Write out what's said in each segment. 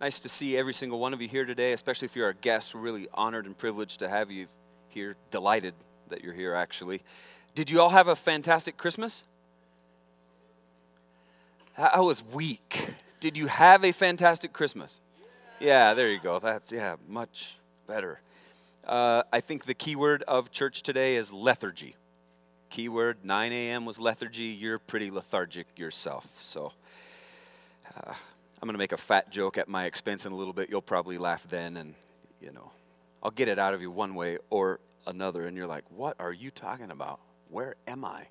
Nice to see every single one of you here today, especially if you're a guest. We're really honored and privileged to have you here. Delighted that you're here, actually. Did you all have a fantastic Christmas? I was weak. Did you have a fantastic Christmas? Yeah, there you go. That's, yeah, much better. Uh, I think the key word of church today is lethargy. Keyword 9 a.m. was lethargy. You're pretty lethargic yourself. So, uh, I'm going to make a fat joke at my expense in a little bit. You'll probably laugh then, and, you know, I'll get it out of you one way or another. And you're like, what are you talking about? Where am I?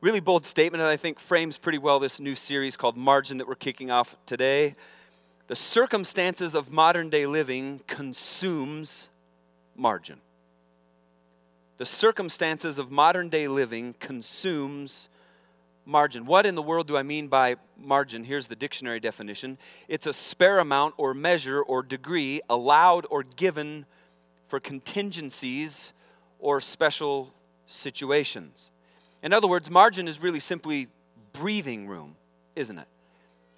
Really bold statement that I think frames pretty well this new series called Margin that we're kicking off today. The circumstances of modern day living consumes margin. The circumstances of modern day living consumes margin. What in the world do I mean by margin? Here's the dictionary definition it's a spare amount or measure or degree allowed or given for contingencies or special situations. In other words, margin is really simply breathing room, isn't it?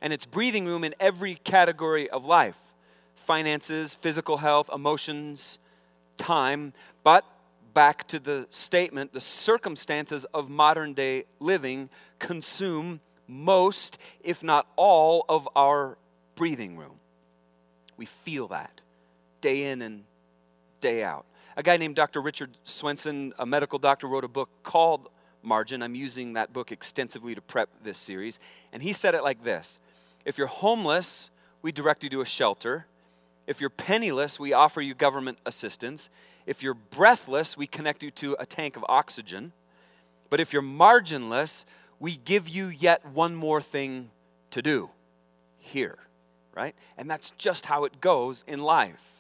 And it's breathing room in every category of life finances, physical health, emotions, time. But back to the statement the circumstances of modern day living consume most, if not all, of our breathing room. We feel that day in and day out. A guy named Dr. Richard Swenson, a medical doctor, wrote a book called Margin. I'm using that book extensively to prep this series. And he said it like this If you're homeless, we direct you to a shelter. If you're penniless, we offer you government assistance. If you're breathless, we connect you to a tank of oxygen. But if you're marginless, we give you yet one more thing to do here, right? And that's just how it goes in life.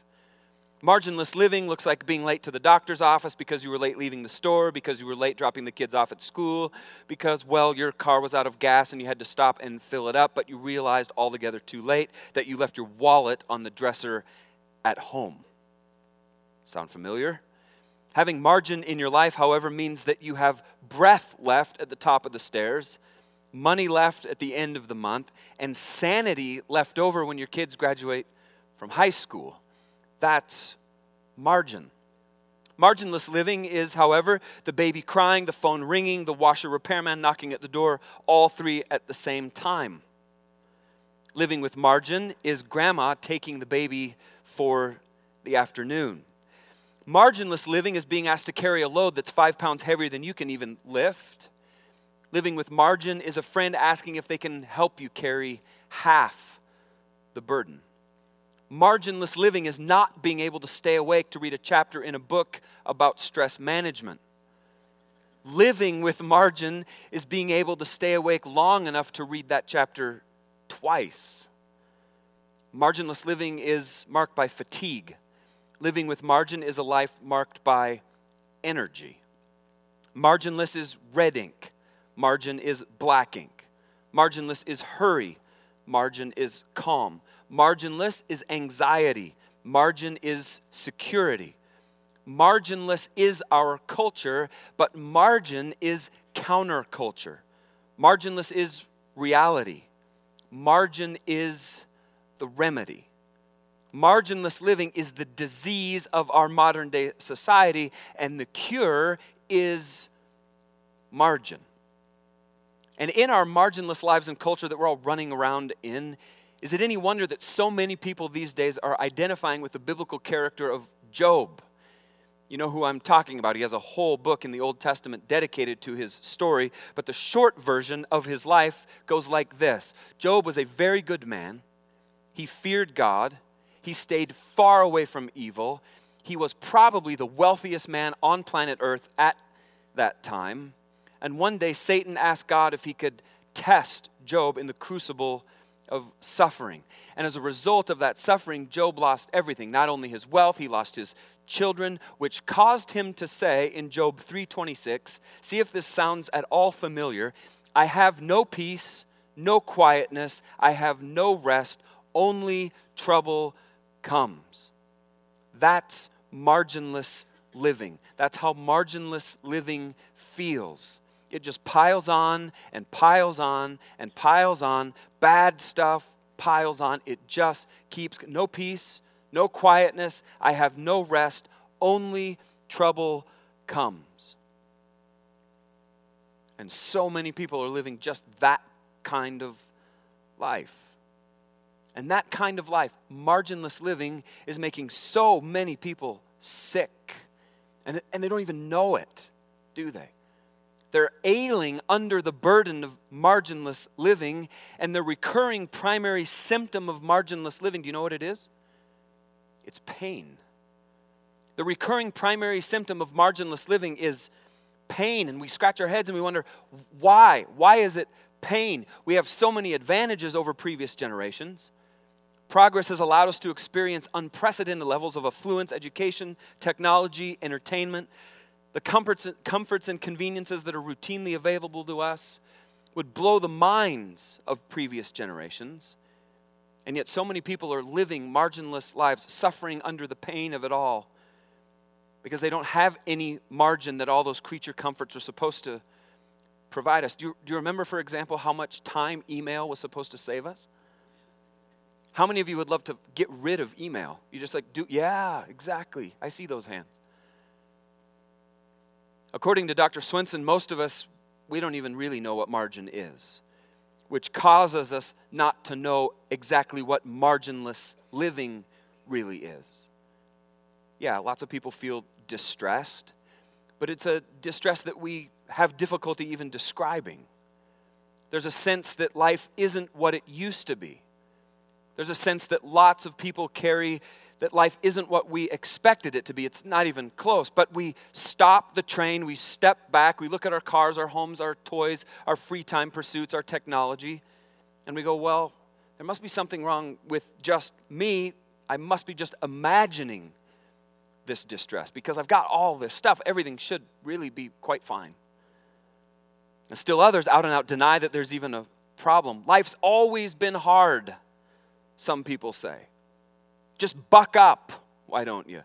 Marginless living looks like being late to the doctor's office because you were late leaving the store, because you were late dropping the kids off at school, because, well, your car was out of gas and you had to stop and fill it up, but you realized altogether too late that you left your wallet on the dresser at home. Sound familiar? Having margin in your life, however, means that you have breath left at the top of the stairs, money left at the end of the month, and sanity left over when your kids graduate from high school. That's margin. Marginless living is, however, the baby crying, the phone ringing, the washer repairman knocking at the door, all three at the same time. Living with margin is grandma taking the baby for the afternoon. Marginless living is being asked to carry a load that's five pounds heavier than you can even lift. Living with margin is a friend asking if they can help you carry half the burden. Marginless living is not being able to stay awake to read a chapter in a book about stress management. Living with margin is being able to stay awake long enough to read that chapter twice. Marginless living is marked by fatigue Living with margin is a life marked by energy. Marginless is red ink. Margin is black ink. Marginless is hurry. Margin is calm. Marginless is anxiety. Margin is security. Marginless is our culture, but margin is counterculture. Marginless is reality. Margin is the remedy. Marginless living is the disease of our modern day society, and the cure is margin. And in our marginless lives and culture that we're all running around in, is it any wonder that so many people these days are identifying with the biblical character of Job? You know who I'm talking about. He has a whole book in the Old Testament dedicated to his story, but the short version of his life goes like this Job was a very good man, he feared God, he stayed far away from evil. He was probably the wealthiest man on planet Earth at that time. And one day, Satan asked God if he could test Job in the crucible of suffering. And as a result of that suffering, Job lost everything, not only his wealth, he lost his children, which caused him to say in Job 3:26, see if this sounds at all familiar, I have no peace, no quietness, I have no rest, only trouble comes. That's marginless living. That's how marginless living feels. It just piles on and piles on and piles on. Bad stuff piles on. It just keeps no peace, no quietness. I have no rest. Only trouble comes. And so many people are living just that kind of life. And that kind of life, marginless living, is making so many people sick. And, and they don't even know it, do they? They're ailing under the burden of marginless living, and the recurring primary symptom of marginless living, do you know what it is? It's pain. The recurring primary symptom of marginless living is pain, and we scratch our heads and we wonder, why? Why is it pain? We have so many advantages over previous generations. Progress has allowed us to experience unprecedented levels of affluence, education, technology, entertainment. The comforts, comforts and conveniences that are routinely available to us would blow the minds of previous generations. And yet, so many people are living marginless lives, suffering under the pain of it all because they don't have any margin that all those creature comforts are supposed to provide us. Do you, do you remember, for example, how much time email was supposed to save us? How many of you would love to get rid of email? You just like, do, yeah, exactly. I see those hands. According to Dr. Swenson, most of us, we don't even really know what margin is, which causes us not to know exactly what marginless living really is. Yeah, lots of people feel distressed, but it's a distress that we have difficulty even describing. There's a sense that life isn't what it used to be. There's a sense that lots of people carry that life isn't what we expected it to be. It's not even close. But we stop the train, we step back, we look at our cars, our homes, our toys, our free time pursuits, our technology, and we go, well, there must be something wrong with just me. I must be just imagining this distress because I've got all this stuff. Everything should really be quite fine. And still others out and out deny that there's even a problem. Life's always been hard, some people say. Just buck up, why don't you?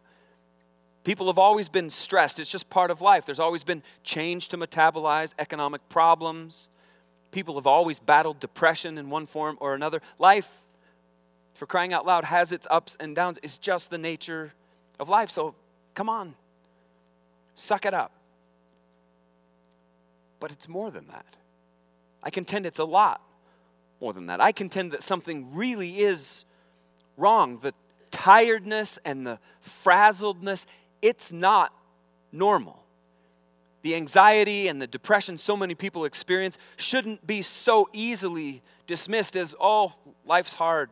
People have always been stressed. It's just part of life. There's always been change to metabolize, economic problems. People have always battled depression in one form or another. Life, for crying out loud, has its ups and downs. It's just the nature of life. So come on, suck it up. But it's more than that. I contend it's a lot more than that. I contend that something really is wrong. The tiredness and the frazzledness, it's not normal. The anxiety and the depression so many people experience shouldn't be so easily dismissed as, oh, life's hard,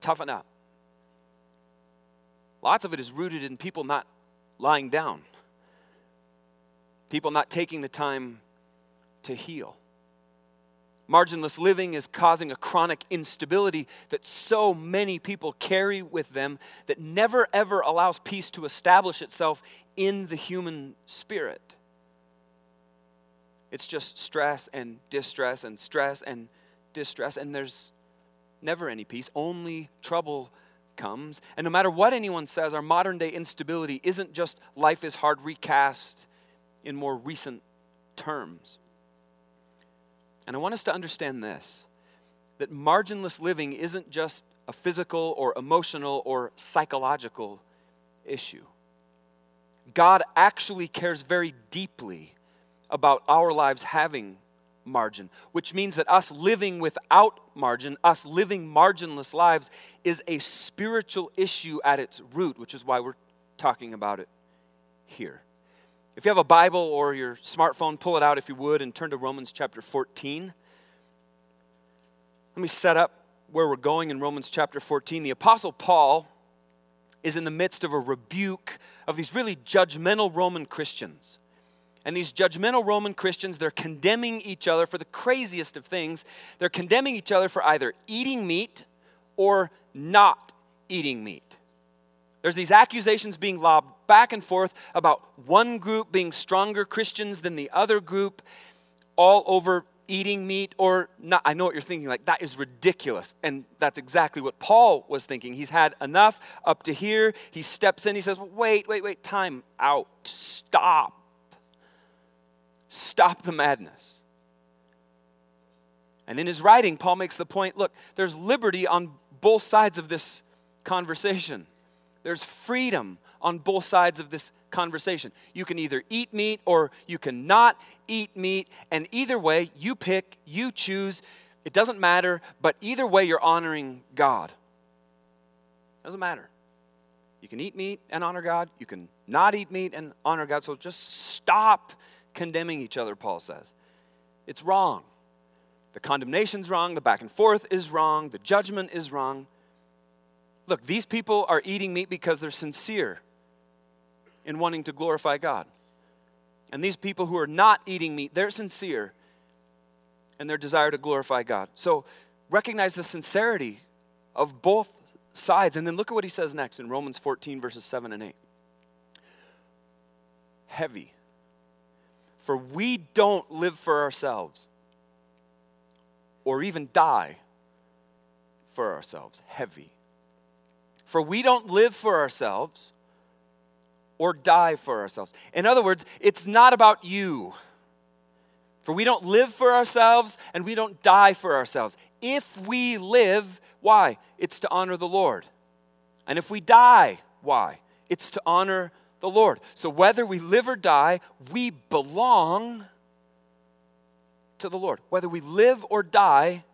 toughen up. Lots of it is rooted in people not lying down, people not taking the time to heal. Marginless living is causing a chronic instability that so many people carry with them that never ever allows peace to establish itself in the human spirit. It's just stress and distress and stress and distress, and there's never any peace, only trouble comes. And no matter what anyone says, our modern day instability isn't just life is hard recast in more recent terms. And I want us to understand this that marginless living isn't just a physical or emotional or psychological issue. God actually cares very deeply about our lives having margin, which means that us living without margin, us living marginless lives, is a spiritual issue at its root, which is why we're talking about it here. If you have a Bible or your smartphone, pull it out if you would and turn to Romans chapter 14. Let me set up where we're going in Romans chapter 14. The Apostle Paul is in the midst of a rebuke of these really judgmental Roman Christians. And these judgmental Roman Christians, they're condemning each other for the craziest of things. They're condemning each other for either eating meat or not eating meat. There's these accusations being lobbed back and forth about one group being stronger Christians than the other group, all over eating meat or not. I know what you're thinking, like, that is ridiculous. And that's exactly what Paul was thinking. He's had enough up to here. He steps in, he says, Wait, wait, wait, time out. Stop. Stop the madness. And in his writing, Paul makes the point look, there's liberty on both sides of this conversation. There's freedom on both sides of this conversation. You can either eat meat or you cannot eat meat. And either way, you pick, you choose. It doesn't matter, but either way, you're honoring God. It Doesn't matter. You can eat meat and honor God. You can not eat meat and honor God. So just stop condemning each other, Paul says. It's wrong. The condemnation's wrong. The back and forth is wrong. The judgment is wrong. Look, these people are eating meat because they're sincere in wanting to glorify God. And these people who are not eating meat, they're sincere in their desire to glorify God. So recognize the sincerity of both sides. And then look at what he says next in Romans 14, verses 7 and 8. Heavy. For we don't live for ourselves or even die for ourselves. Heavy. For we don't live for ourselves or die for ourselves. In other words, it's not about you. For we don't live for ourselves and we don't die for ourselves. If we live, why? It's to honor the Lord. And if we die, why? It's to honor the Lord. So whether we live or die, we belong to the Lord. Whether we live or die,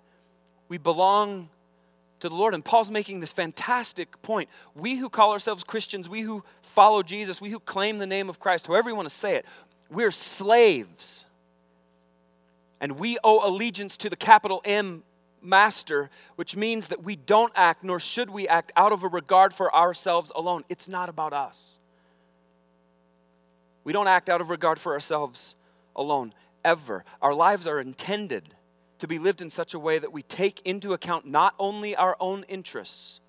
we belong to the Lord. And Paul's making this fantastic point. We who call ourselves Christians, we who follow Jesus, we who claim the name of Christ, however you want to say it, we're slaves. And we owe allegiance to the capital M master, which means that we don't act, nor should we act, out of a regard for ourselves alone. It's not about us. We don't act out of regard for ourselves alone, ever. Our lives are intended to be lived in such a way that we take into account not only our own interests,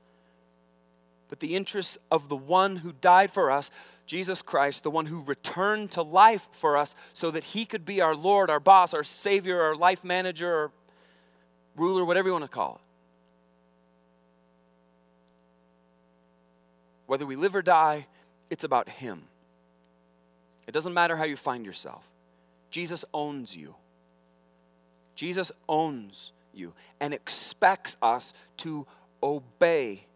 but the interests of the one who died for us, Jesus Christ, the one who returned to life for us so that he could be our Lord, our boss, our Savior, our life manager, our ruler, whatever you want to call it. Whether we live or die, it's about him. It doesn't matter how you find yourself, Jesus owns you. Jesus owns you and expects us to obey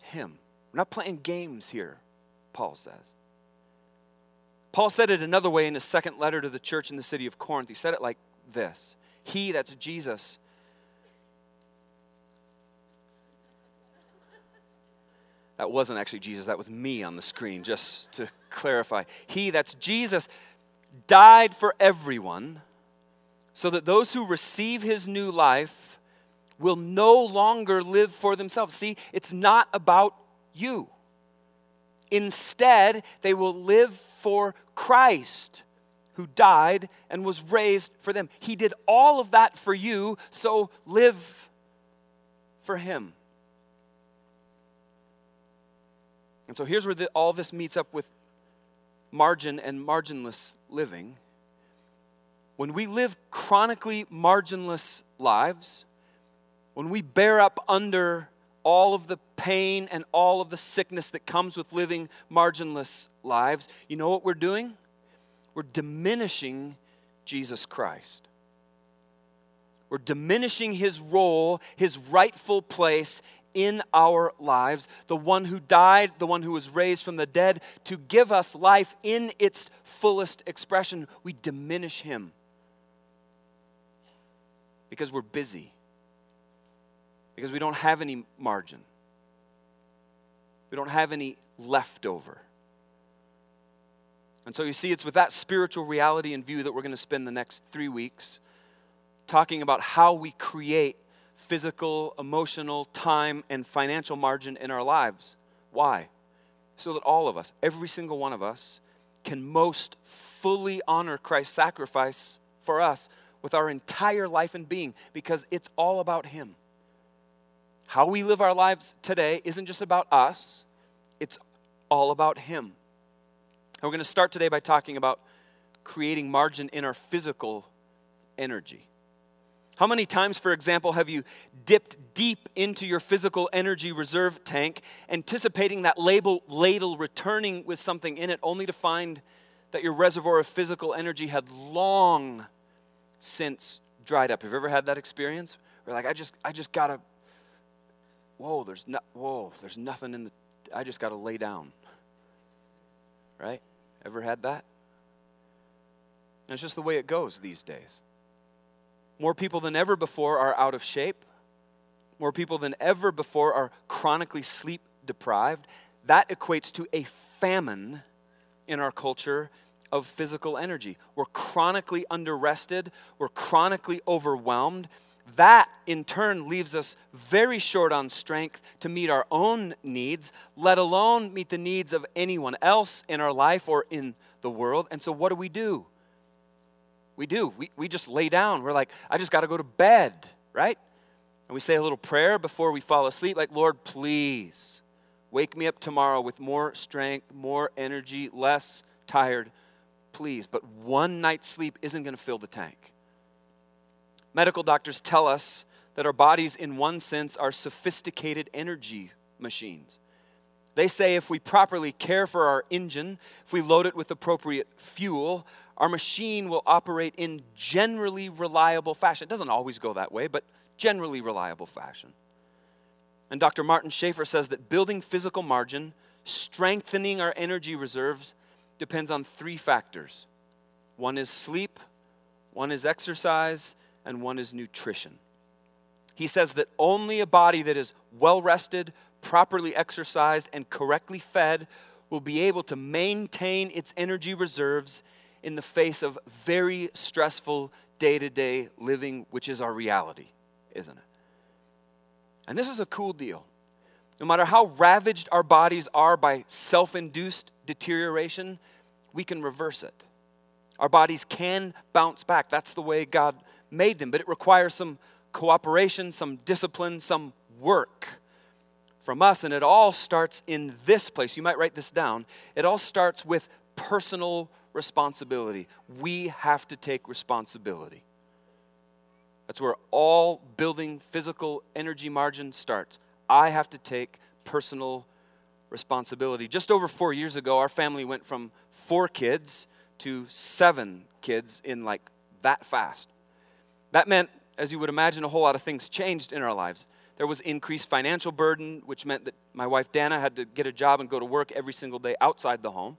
him. We're not playing games here, Paul says. Paul said it another way in his second letter to the church in the city of Corinth. He said it like this He, that's Jesus, That wasn't actually Jesus, that was me on the screen, just to clarify. He, that's Jesus, died for everyone so that those who receive his new life will no longer live for themselves. See, it's not about you. Instead, they will live for Christ who died and was raised for them. He did all of that for you, so live for him. And so here's where the, all this meets up with margin and marginless living. When we live chronically marginless lives, when we bear up under all of the pain and all of the sickness that comes with living marginless lives, you know what we're doing? We're diminishing Jesus Christ. We're diminishing his role, his rightful place in our lives, the one who died, the one who was raised from the dead to give us life in its fullest expression. We diminish him because we're busy, because we don't have any margin, we don't have any leftover. And so you see, it's with that spiritual reality in view that we're going to spend the next three weeks talking about how we create physical, emotional, time, and financial margin in our lives. Why? So that all of us, every single one of us, can most fully honor Christ's sacrifice for us with our entire life and being because it's all about Him. How we live our lives today isn't just about us, it's all about Him. And we're going to start today by talking about creating margin in our physical energy. How many times, for example, have you dipped deep into your physical energy reserve tank, anticipating that label, ladle returning with something in it, only to find that your reservoir of physical energy had long since dried up. Have you ever had that experience? Where like I just I just gotta whoa, there's no whoa, there's nothing in the I just gotta lay down. Right? Ever had that? And it's just the way it goes these days. More people than ever before are out of shape. More people than ever before are chronically sleep deprived. That equates to a famine in our culture of physical energy. We're chronically underrested, we're chronically overwhelmed. That in turn leaves us very short on strength to meet our own needs, let alone meet the needs of anyone else in our life or in the world. And so, what do we do? We do. We, we just lay down. We're like, I just got to go to bed, right? And we say a little prayer before we fall asleep, like, Lord, please wake me up tomorrow with more strength, more energy, less tired, please. But one night's sleep isn't going to fill the tank. Medical doctors tell us that our bodies, in one sense, are sophisticated energy machines. They say if we properly care for our engine, if we load it with appropriate fuel, our machine will operate in generally reliable fashion. It doesn't always go that way, but generally reliable fashion. And Dr. Martin Schaefer says that building physical margin, strengthening our energy reserves, depends on three factors one is sleep, one is exercise, and one is nutrition. He says that only a body that is well rested, properly exercised, and correctly fed will be able to maintain its energy reserves in the face of very stressful day to day living, which is our reality, isn't it? And this is a cool deal. No matter how ravaged our bodies are by self induced deterioration, we can reverse it. Our bodies can bounce back. That's the way God made them, but it requires some cooperation, some discipline, some work from us. And it all starts in this place. You might write this down. It all starts with personal responsibility. We have to take responsibility. That's where all building physical energy margin starts. I have to take personal responsibility. Just over four years ago, our family went from four kids to seven kids in like that fast. That meant, as you would imagine, a whole lot of things changed in our lives. There was increased financial burden, which meant that my wife Dana had to get a job and go to work every single day outside the home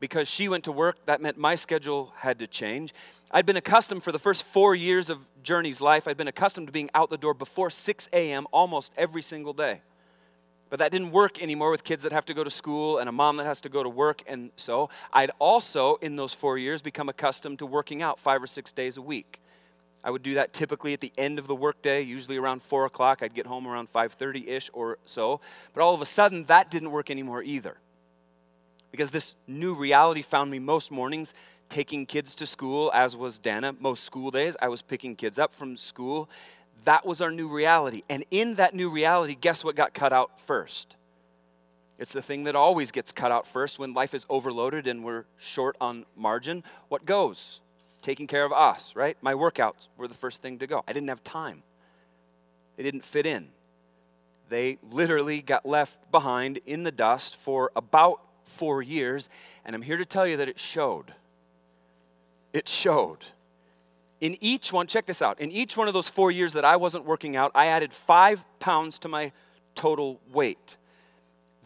because she went to work, that meant my schedule had to change. I'd been accustomed for the first four years of Journey's life, I'd been accustomed to being out the door before 6 a.m. almost every single day. But that didn't work anymore with kids that have to go to school and a mom that has to go to work. And so I'd also, in those four years, become accustomed to working out five or six days a week. I would do that typically at the end of the workday, usually around four o'clock. I'd get home around 5:30-ish or so. But all of a sudden, that didn't work anymore either because this new reality found me most mornings taking kids to school, as was Dana. Most school days, I was picking kids up from school. That was our new reality. And in that new reality, guess what got cut out first? It's the thing that always gets cut out first when life is overloaded and we're short on margin. What goes? Taking care of us, right? My workouts were the first thing to go. I didn't have time, they didn't fit in. They literally got left behind in the dust for about four years, and I'm here to tell you that it showed. It showed. In each one, check this out, in each one of those four years that I wasn't working out, I added five pounds to my total weight.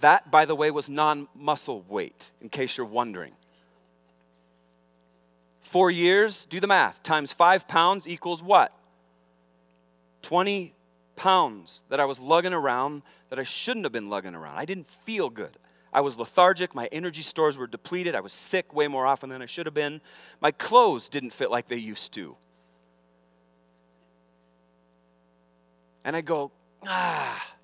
That, by the way, was non muscle weight, in case you're wondering. Four years, do the math, times five pounds equals what? 20 pounds that I was lugging around that I shouldn't have been lugging around. I didn't feel good. I was lethargic. My energy stores were depleted. I was sick way more often than I should have been. My clothes didn't fit like they used to. And I go, ah,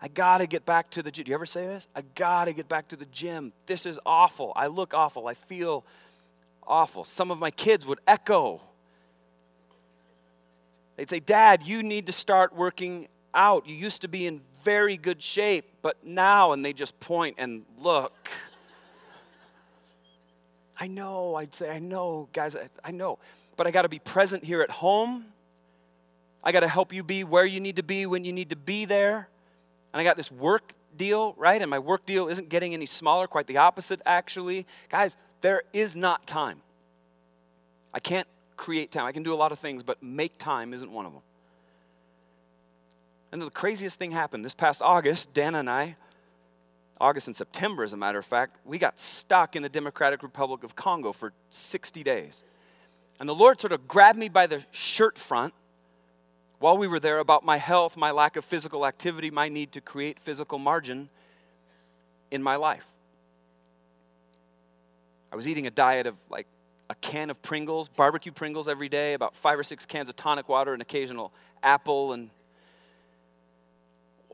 I got to get back to the gym. Do you ever say this? I got to get back to the gym. This is awful. I look awful. I feel awful. Some of my kids would echo. They'd say, Dad, you need to start working out. You used to be in very good shape, but now, and they just point and look. I know, I'd say, I know, guys, I, I know. But I got to be present here at home. I got to help you be where you need to be when you need to be there. And I got this work deal, right? And my work deal isn't getting any smaller, quite the opposite, actually. Guys, there is not time. I can't create time. I can do a lot of things, but make time isn't one of them. And the craziest thing happened this past August, Dana and I, August and September, as a matter of fact, we got stuck in the Democratic Republic of Congo for 60 days. And the Lord sort of grabbed me by the shirt front while we were there about my health, my lack of physical activity, my need to create physical margin in my life. I was eating a diet of like a can of Pringles, barbecue Pringles every day, about five or six cans of tonic water, an occasional apple, and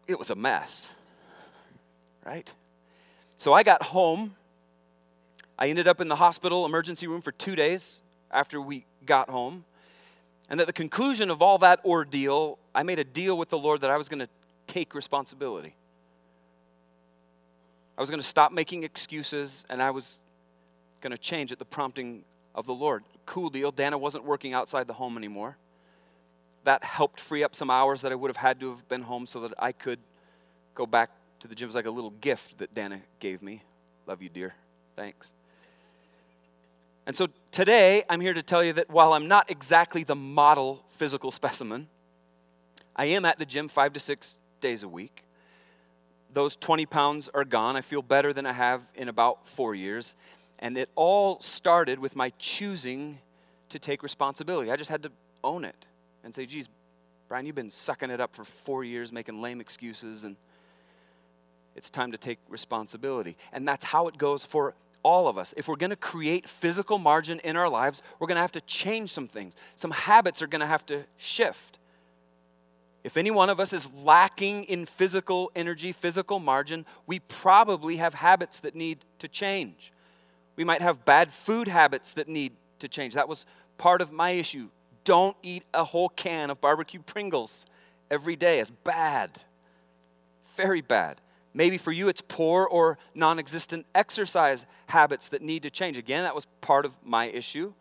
it was a mess, right? So I got home. I ended up in the hospital emergency room for two days after we got home. And at the conclusion of all that ordeal, I made a deal with the Lord that I was going to take responsibility. I was going to stop making excuses and I was going to change at the prompting of the Lord. Cool deal. Dana wasn't working outside the home anymore. That helped free up some hours that I would have had to have been home so that I could go back to the gym. It was like a little gift that Dana gave me. Love you, dear. Thanks. And so today, I'm here to tell you that while I'm not exactly the model physical specimen, I am at the gym five to six days a week those 20 pounds are gone. I feel better than I have in about four years. And it all started with my choosing to take responsibility. I just had to own it and say, geez, Brian, you've been sucking it up for four years, making lame excuses, and it's time to take responsibility. And that's how it goes for all of us. If we're going to create physical margin in our lives, we're going to have to change some things. Some habits are going to have to shift. If any one of us is lacking in physical energy, physical margin, we probably have habits that need to change. We might have bad food habits that need to change. That was part of my issue. Don't eat a whole can of barbecue Pringles every day. It's bad. Very bad. Maybe for you it's poor or non existent exercise habits that need to change. Again, that was part of my issue.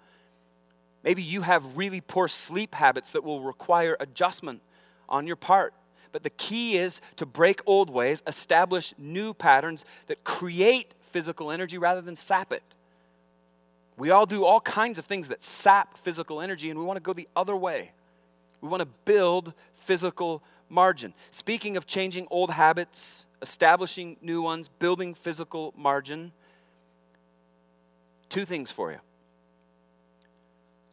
Maybe you have really poor sleep habits that will require adjustment on your part. But the key is to break old ways, establish new patterns that create physical energy rather than sap it. We all do all kinds of things that sap physical energy, and we want to go the other way. We want to build physical margin. Speaking of changing old habits, establishing new ones, building physical margin, two things for you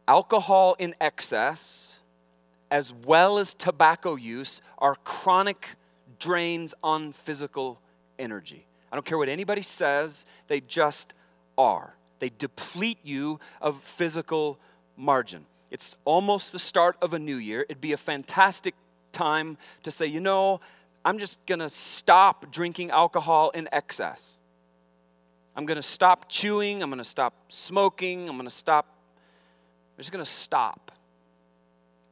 alcohol in excess as well as tobacco use, are chronic drains on physical energy. I don't care what anybody says, they just are. They deplete you of physical margin. It's almost the start of a new year. It'd be a fantastic time to say, you know, I'm just going to stop drinking alcohol in excess. I'm going to stop chewing. I'm going to stop smoking. I'm going to stop. I'm just going to stop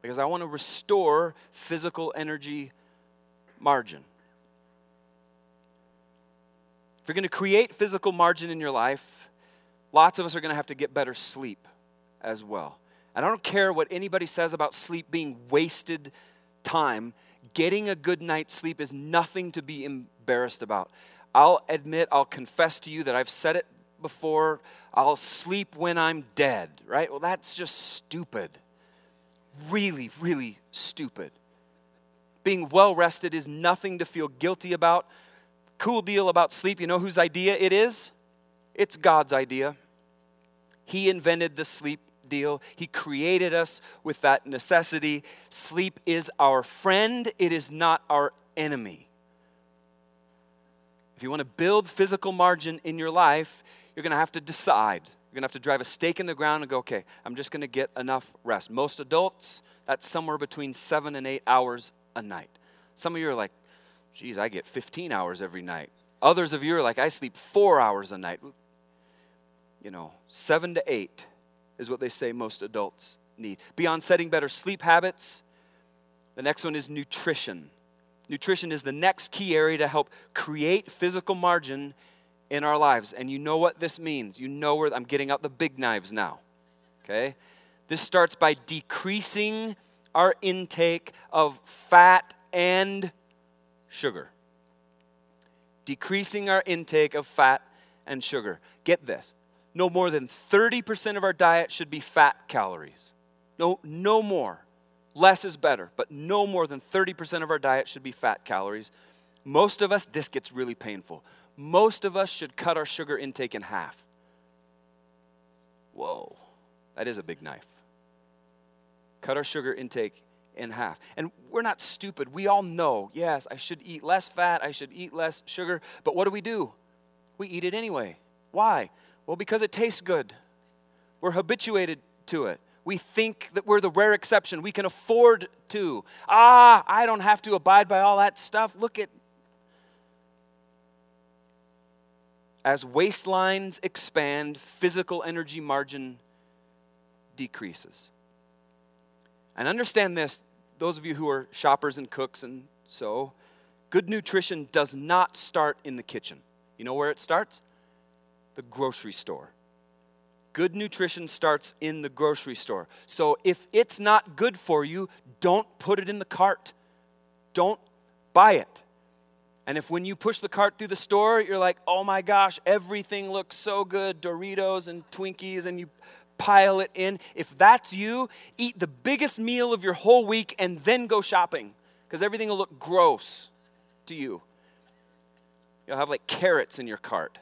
because I want to restore physical energy margin. If you're going to create physical margin in your life, lots of us are going to have to get better sleep as well. And I don't care what anybody says about sleep being wasted time. Getting a good night's sleep is nothing to be embarrassed about. I'll admit, I'll confess to you that I've said it before. I'll sleep when I'm dead, right? Well, that's just stupid really, really stupid. Being well rested is nothing to feel guilty about. Cool deal about sleep. You know whose idea it is? It's God's idea. He invented the sleep deal. He created us with that necessity. Sleep is our friend, it is not our enemy. If you want to build physical margin in your life, you're going to have to decide you're going to have to drive a stake in the ground and go, okay, I'm just going to get enough rest. Most adults, that's somewhere between seven and eight hours a night. Some of you are like, geez, I get 15 hours every night. Others of you are like, I sleep four hours a night. You know, seven to eight is what they say most adults need. Beyond setting better sleep habits, the next one is nutrition. Nutrition is the next key area to help create physical margin in our lives. And you know what this means. You know where I'm getting out the big knives now. Okay? This starts by decreasing our intake of fat and sugar. Decreasing our intake of fat and sugar. Get this no more than 30% of our diet should be fat calories. No, no more. Less is better, but no more than 30% of our diet should be fat calories. Most of us, this gets really painful. Most of us should cut our sugar intake in half. Whoa, that is a big knife. Cut our sugar intake in half. And we're not stupid. We all know, yes, I should eat less fat, I should eat less sugar, but what do we do? We eat it anyway. Why? Well, because it tastes good. We're habituated to it. We think that we're the rare exception. We can afford to. Ah, I don't have to abide by all that stuff. Look at. As waistlines expand, physical energy margin decreases. And understand this, those of you who are shoppers and cooks and so, good nutrition does not start in the kitchen. You know where it starts? The grocery store. Good nutrition starts in the grocery store. So if it's not good for you, don't put it in the cart. Don't buy it. And if when you push the cart through the store, you're like, oh my gosh, everything looks so good Doritos and Twinkies, and you pile it in. If that's you, eat the biggest meal of your whole week and then go shopping because everything will look gross to you. You'll have like carrots in your cart.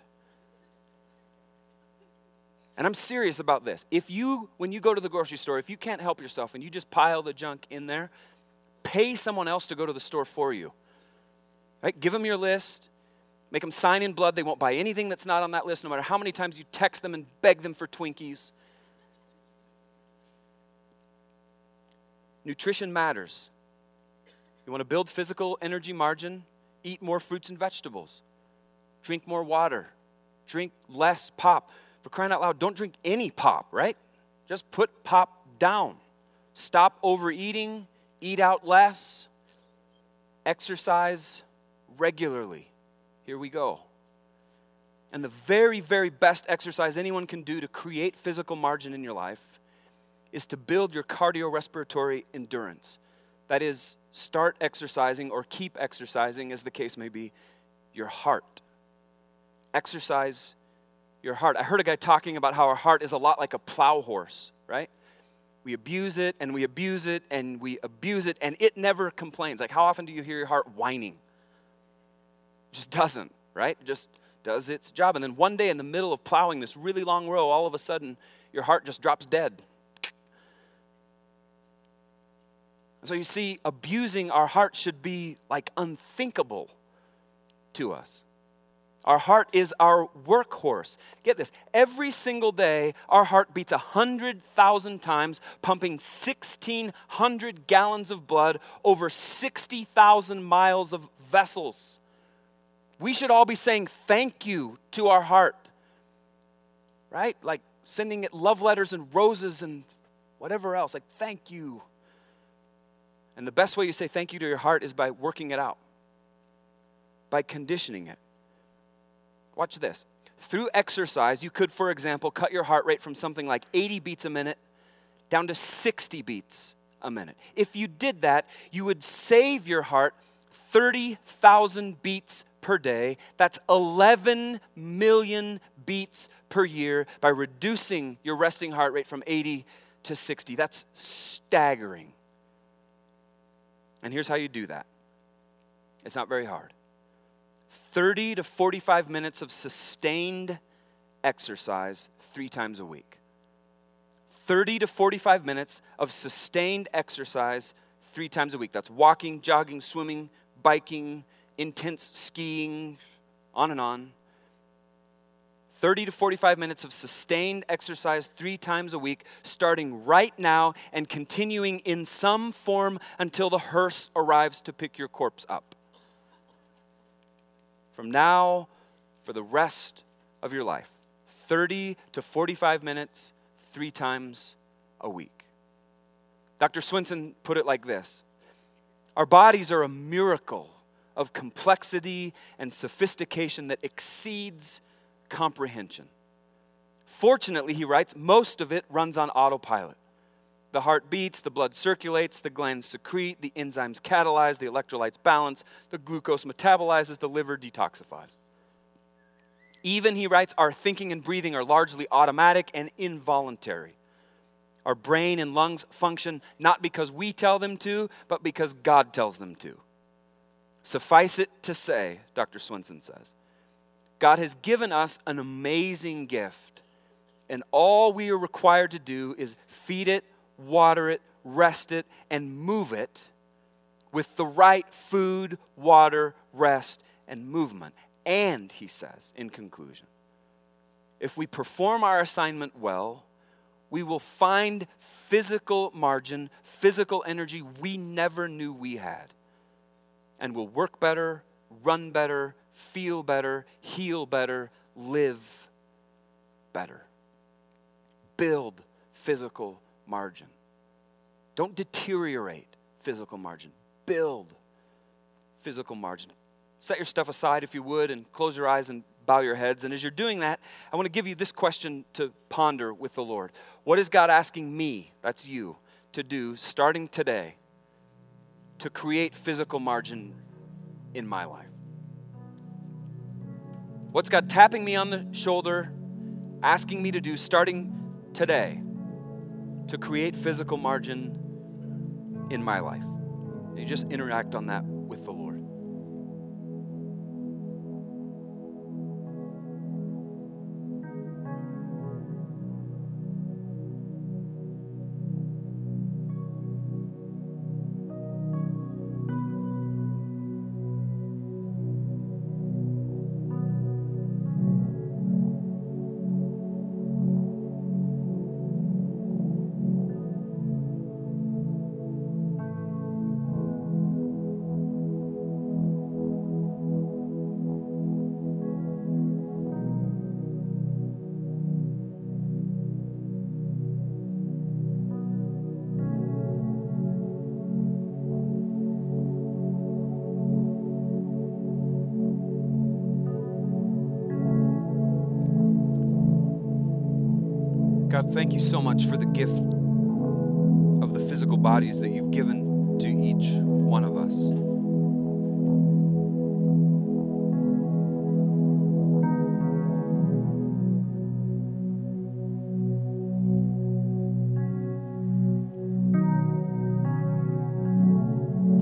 And I'm serious about this. If you, when you go to the grocery store, if you can't help yourself and you just pile the junk in there, pay someone else to go to the store for you. Right? Give them your list. Make them sign in blood. They won't buy anything that's not on that list, no matter how many times you text them and beg them for Twinkies. Nutrition matters. You want to build physical energy margin? Eat more fruits and vegetables. Drink more water. Drink less pop. For crying out loud, don't drink any pop, right? Just put pop down. Stop overeating. Eat out less. Exercise regularly. Here we go. And the very, very best exercise anyone can do to create physical margin in your life is to build your cardiorespiratory endurance. That is, start exercising or keep exercising, as the case may be, your heart. Exercise your heart. I heard a guy talking about how our heart is a lot like a plow horse, right? We abuse it and we abuse it and we abuse it and it never complains. Like, how often do you hear your heart whining? It just doesn't, right? It just does its job. And then one day in the middle of plowing this really long row, all of a sudden your heart just drops dead. So you see, abusing our heart should be like unthinkable to us. Our heart is our workhorse. Get this every single day, our heart beats 100,000 times, pumping 1,600 gallons of blood over 60,000 miles of vessels. We should all be saying thank you to our heart, right? Like sending it love letters and roses and whatever else. Like, thank you. And the best way you say thank you to your heart is by working it out, by conditioning it. Watch this. Through exercise, you could, for example, cut your heart rate from something like 80 beats a minute down to 60 beats a minute. If you did that, you would save your heart 30,000 beats per day. That's 11 million beats per year by reducing your resting heart rate from 80 to 60. That's staggering. And here's how you do that it's not very hard. 30 to 45 minutes of sustained exercise three times a week. 30 to 45 minutes of sustained exercise three times a week. That's walking, jogging, swimming, biking, intense skiing, on and on. 30 to 45 minutes of sustained exercise three times a week, starting right now and continuing in some form until the hearse arrives to pick your corpse up from now for the rest of your life 30 to 45 minutes, three times a week. Dr. Swenson put it like this Our bodies are a miracle of complexity and sophistication that exceeds comprehension. Fortunately, he writes, most of it runs on autopilot. The heart beats, the blood circulates, the glands secrete, the enzymes catalyze, the electrolytes balance, the glucose metabolizes, the liver detoxifies. Even, he writes, our thinking and breathing are largely automatic and involuntary. Our brain and lungs function not because we tell them to, but because God tells them to. Suffice it to say, Dr. Swenson says, God has given us an amazing gift, and all we are required to do is feed it, water it, rest it, and move it with the right food, water, rest, and movement. And, he says, in conclusion, if we perform our assignment well, we will find physical margin, physical energy we never knew we had. And will work better, run better, feel better, heal better, live better. Build physical margin. Don't deteriorate physical margin. Build physical margin. Set your stuff aside if you would and close your eyes and bow your heads. And as you're doing that, I want to give you this question to ponder with the Lord What is God asking me, that's you, to do starting today to create physical margin in my life? What's God tapping me on the shoulder, asking me to do starting today to create physical margin in my life? And you just interact on that thank you so much for the gift of the physical bodies that you've given to each one of us.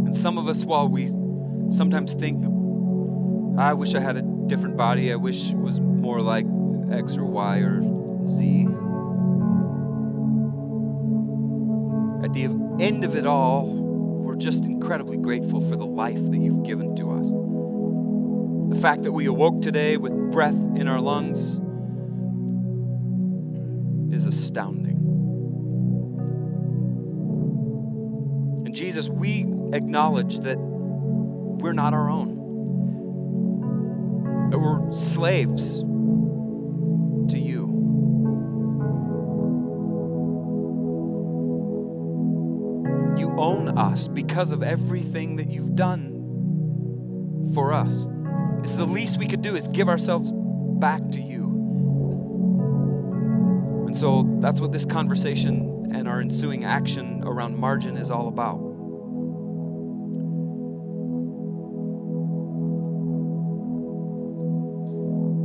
And some of us, while we sometimes think, I wish I had a different body, I wish it was more like X or Y or Z. end of it all, we're just incredibly grateful for the life that you've given to us. The fact that we awoke today with breath in our lungs is astounding. And Jesus, we acknowledge that we're not our own, that we're slaves us because of everything that you've done for us. It's the least we could do is give ourselves back to you. And so that's what this conversation and our ensuing action around margin is all about.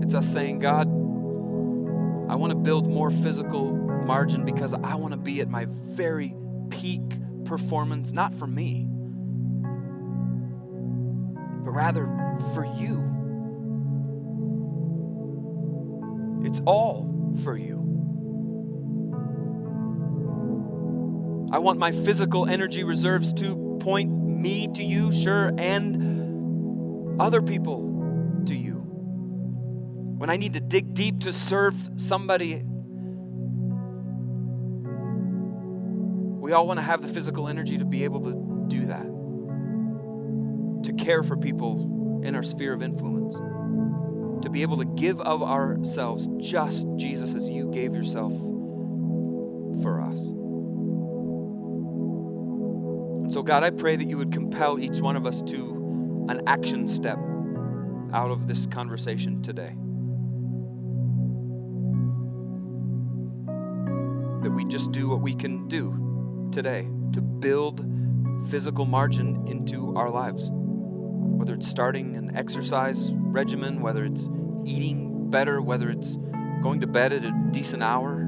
It's us saying, God, I want to build more physical margin because I want to be at my very peak performance, not for me, but rather for you. It's all for you. I want my physical energy reserves to point me to you, sure, and other people to you. When I need to dig deep to serve somebody We all want to have the physical energy to be able to do that, to care for people in our sphere of influence, to be able to give of ourselves just Jesus as you gave yourself for us. And so, God, I pray that you would compel each one of us to an action step out of this conversation today. That we just do what we can do today to build physical margin into our lives. Whether it's starting an exercise regimen, whether it's eating better, whether it's going to bed at a decent hour.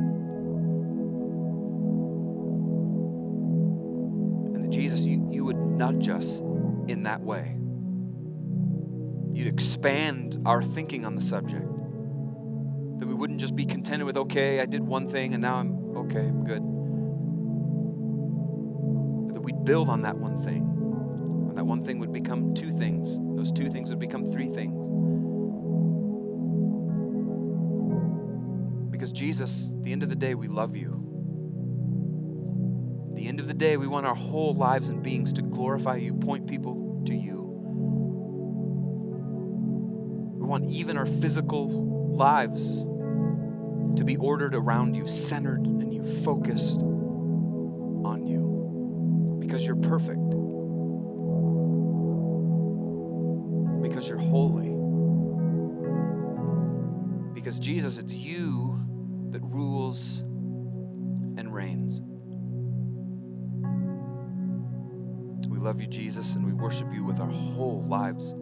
And that Jesus, you, you would nudge us in that way. You'd expand our thinking on the subject. That we wouldn't just be contented with, okay, I did one thing and now I'm okay, I'm good. We'd build on that one thing. And that one thing would become two things. Those two things would become three things. Because Jesus, the end of the day, we love you. At the end of the day, we want our whole lives and beings to glorify you, point people to you. We want even our physical lives to be ordered around you, centered and you focused. Because you're perfect. Because you're holy. Because Jesus, it's you that rules and reigns. We love you, Jesus, and we worship you with our whole lives.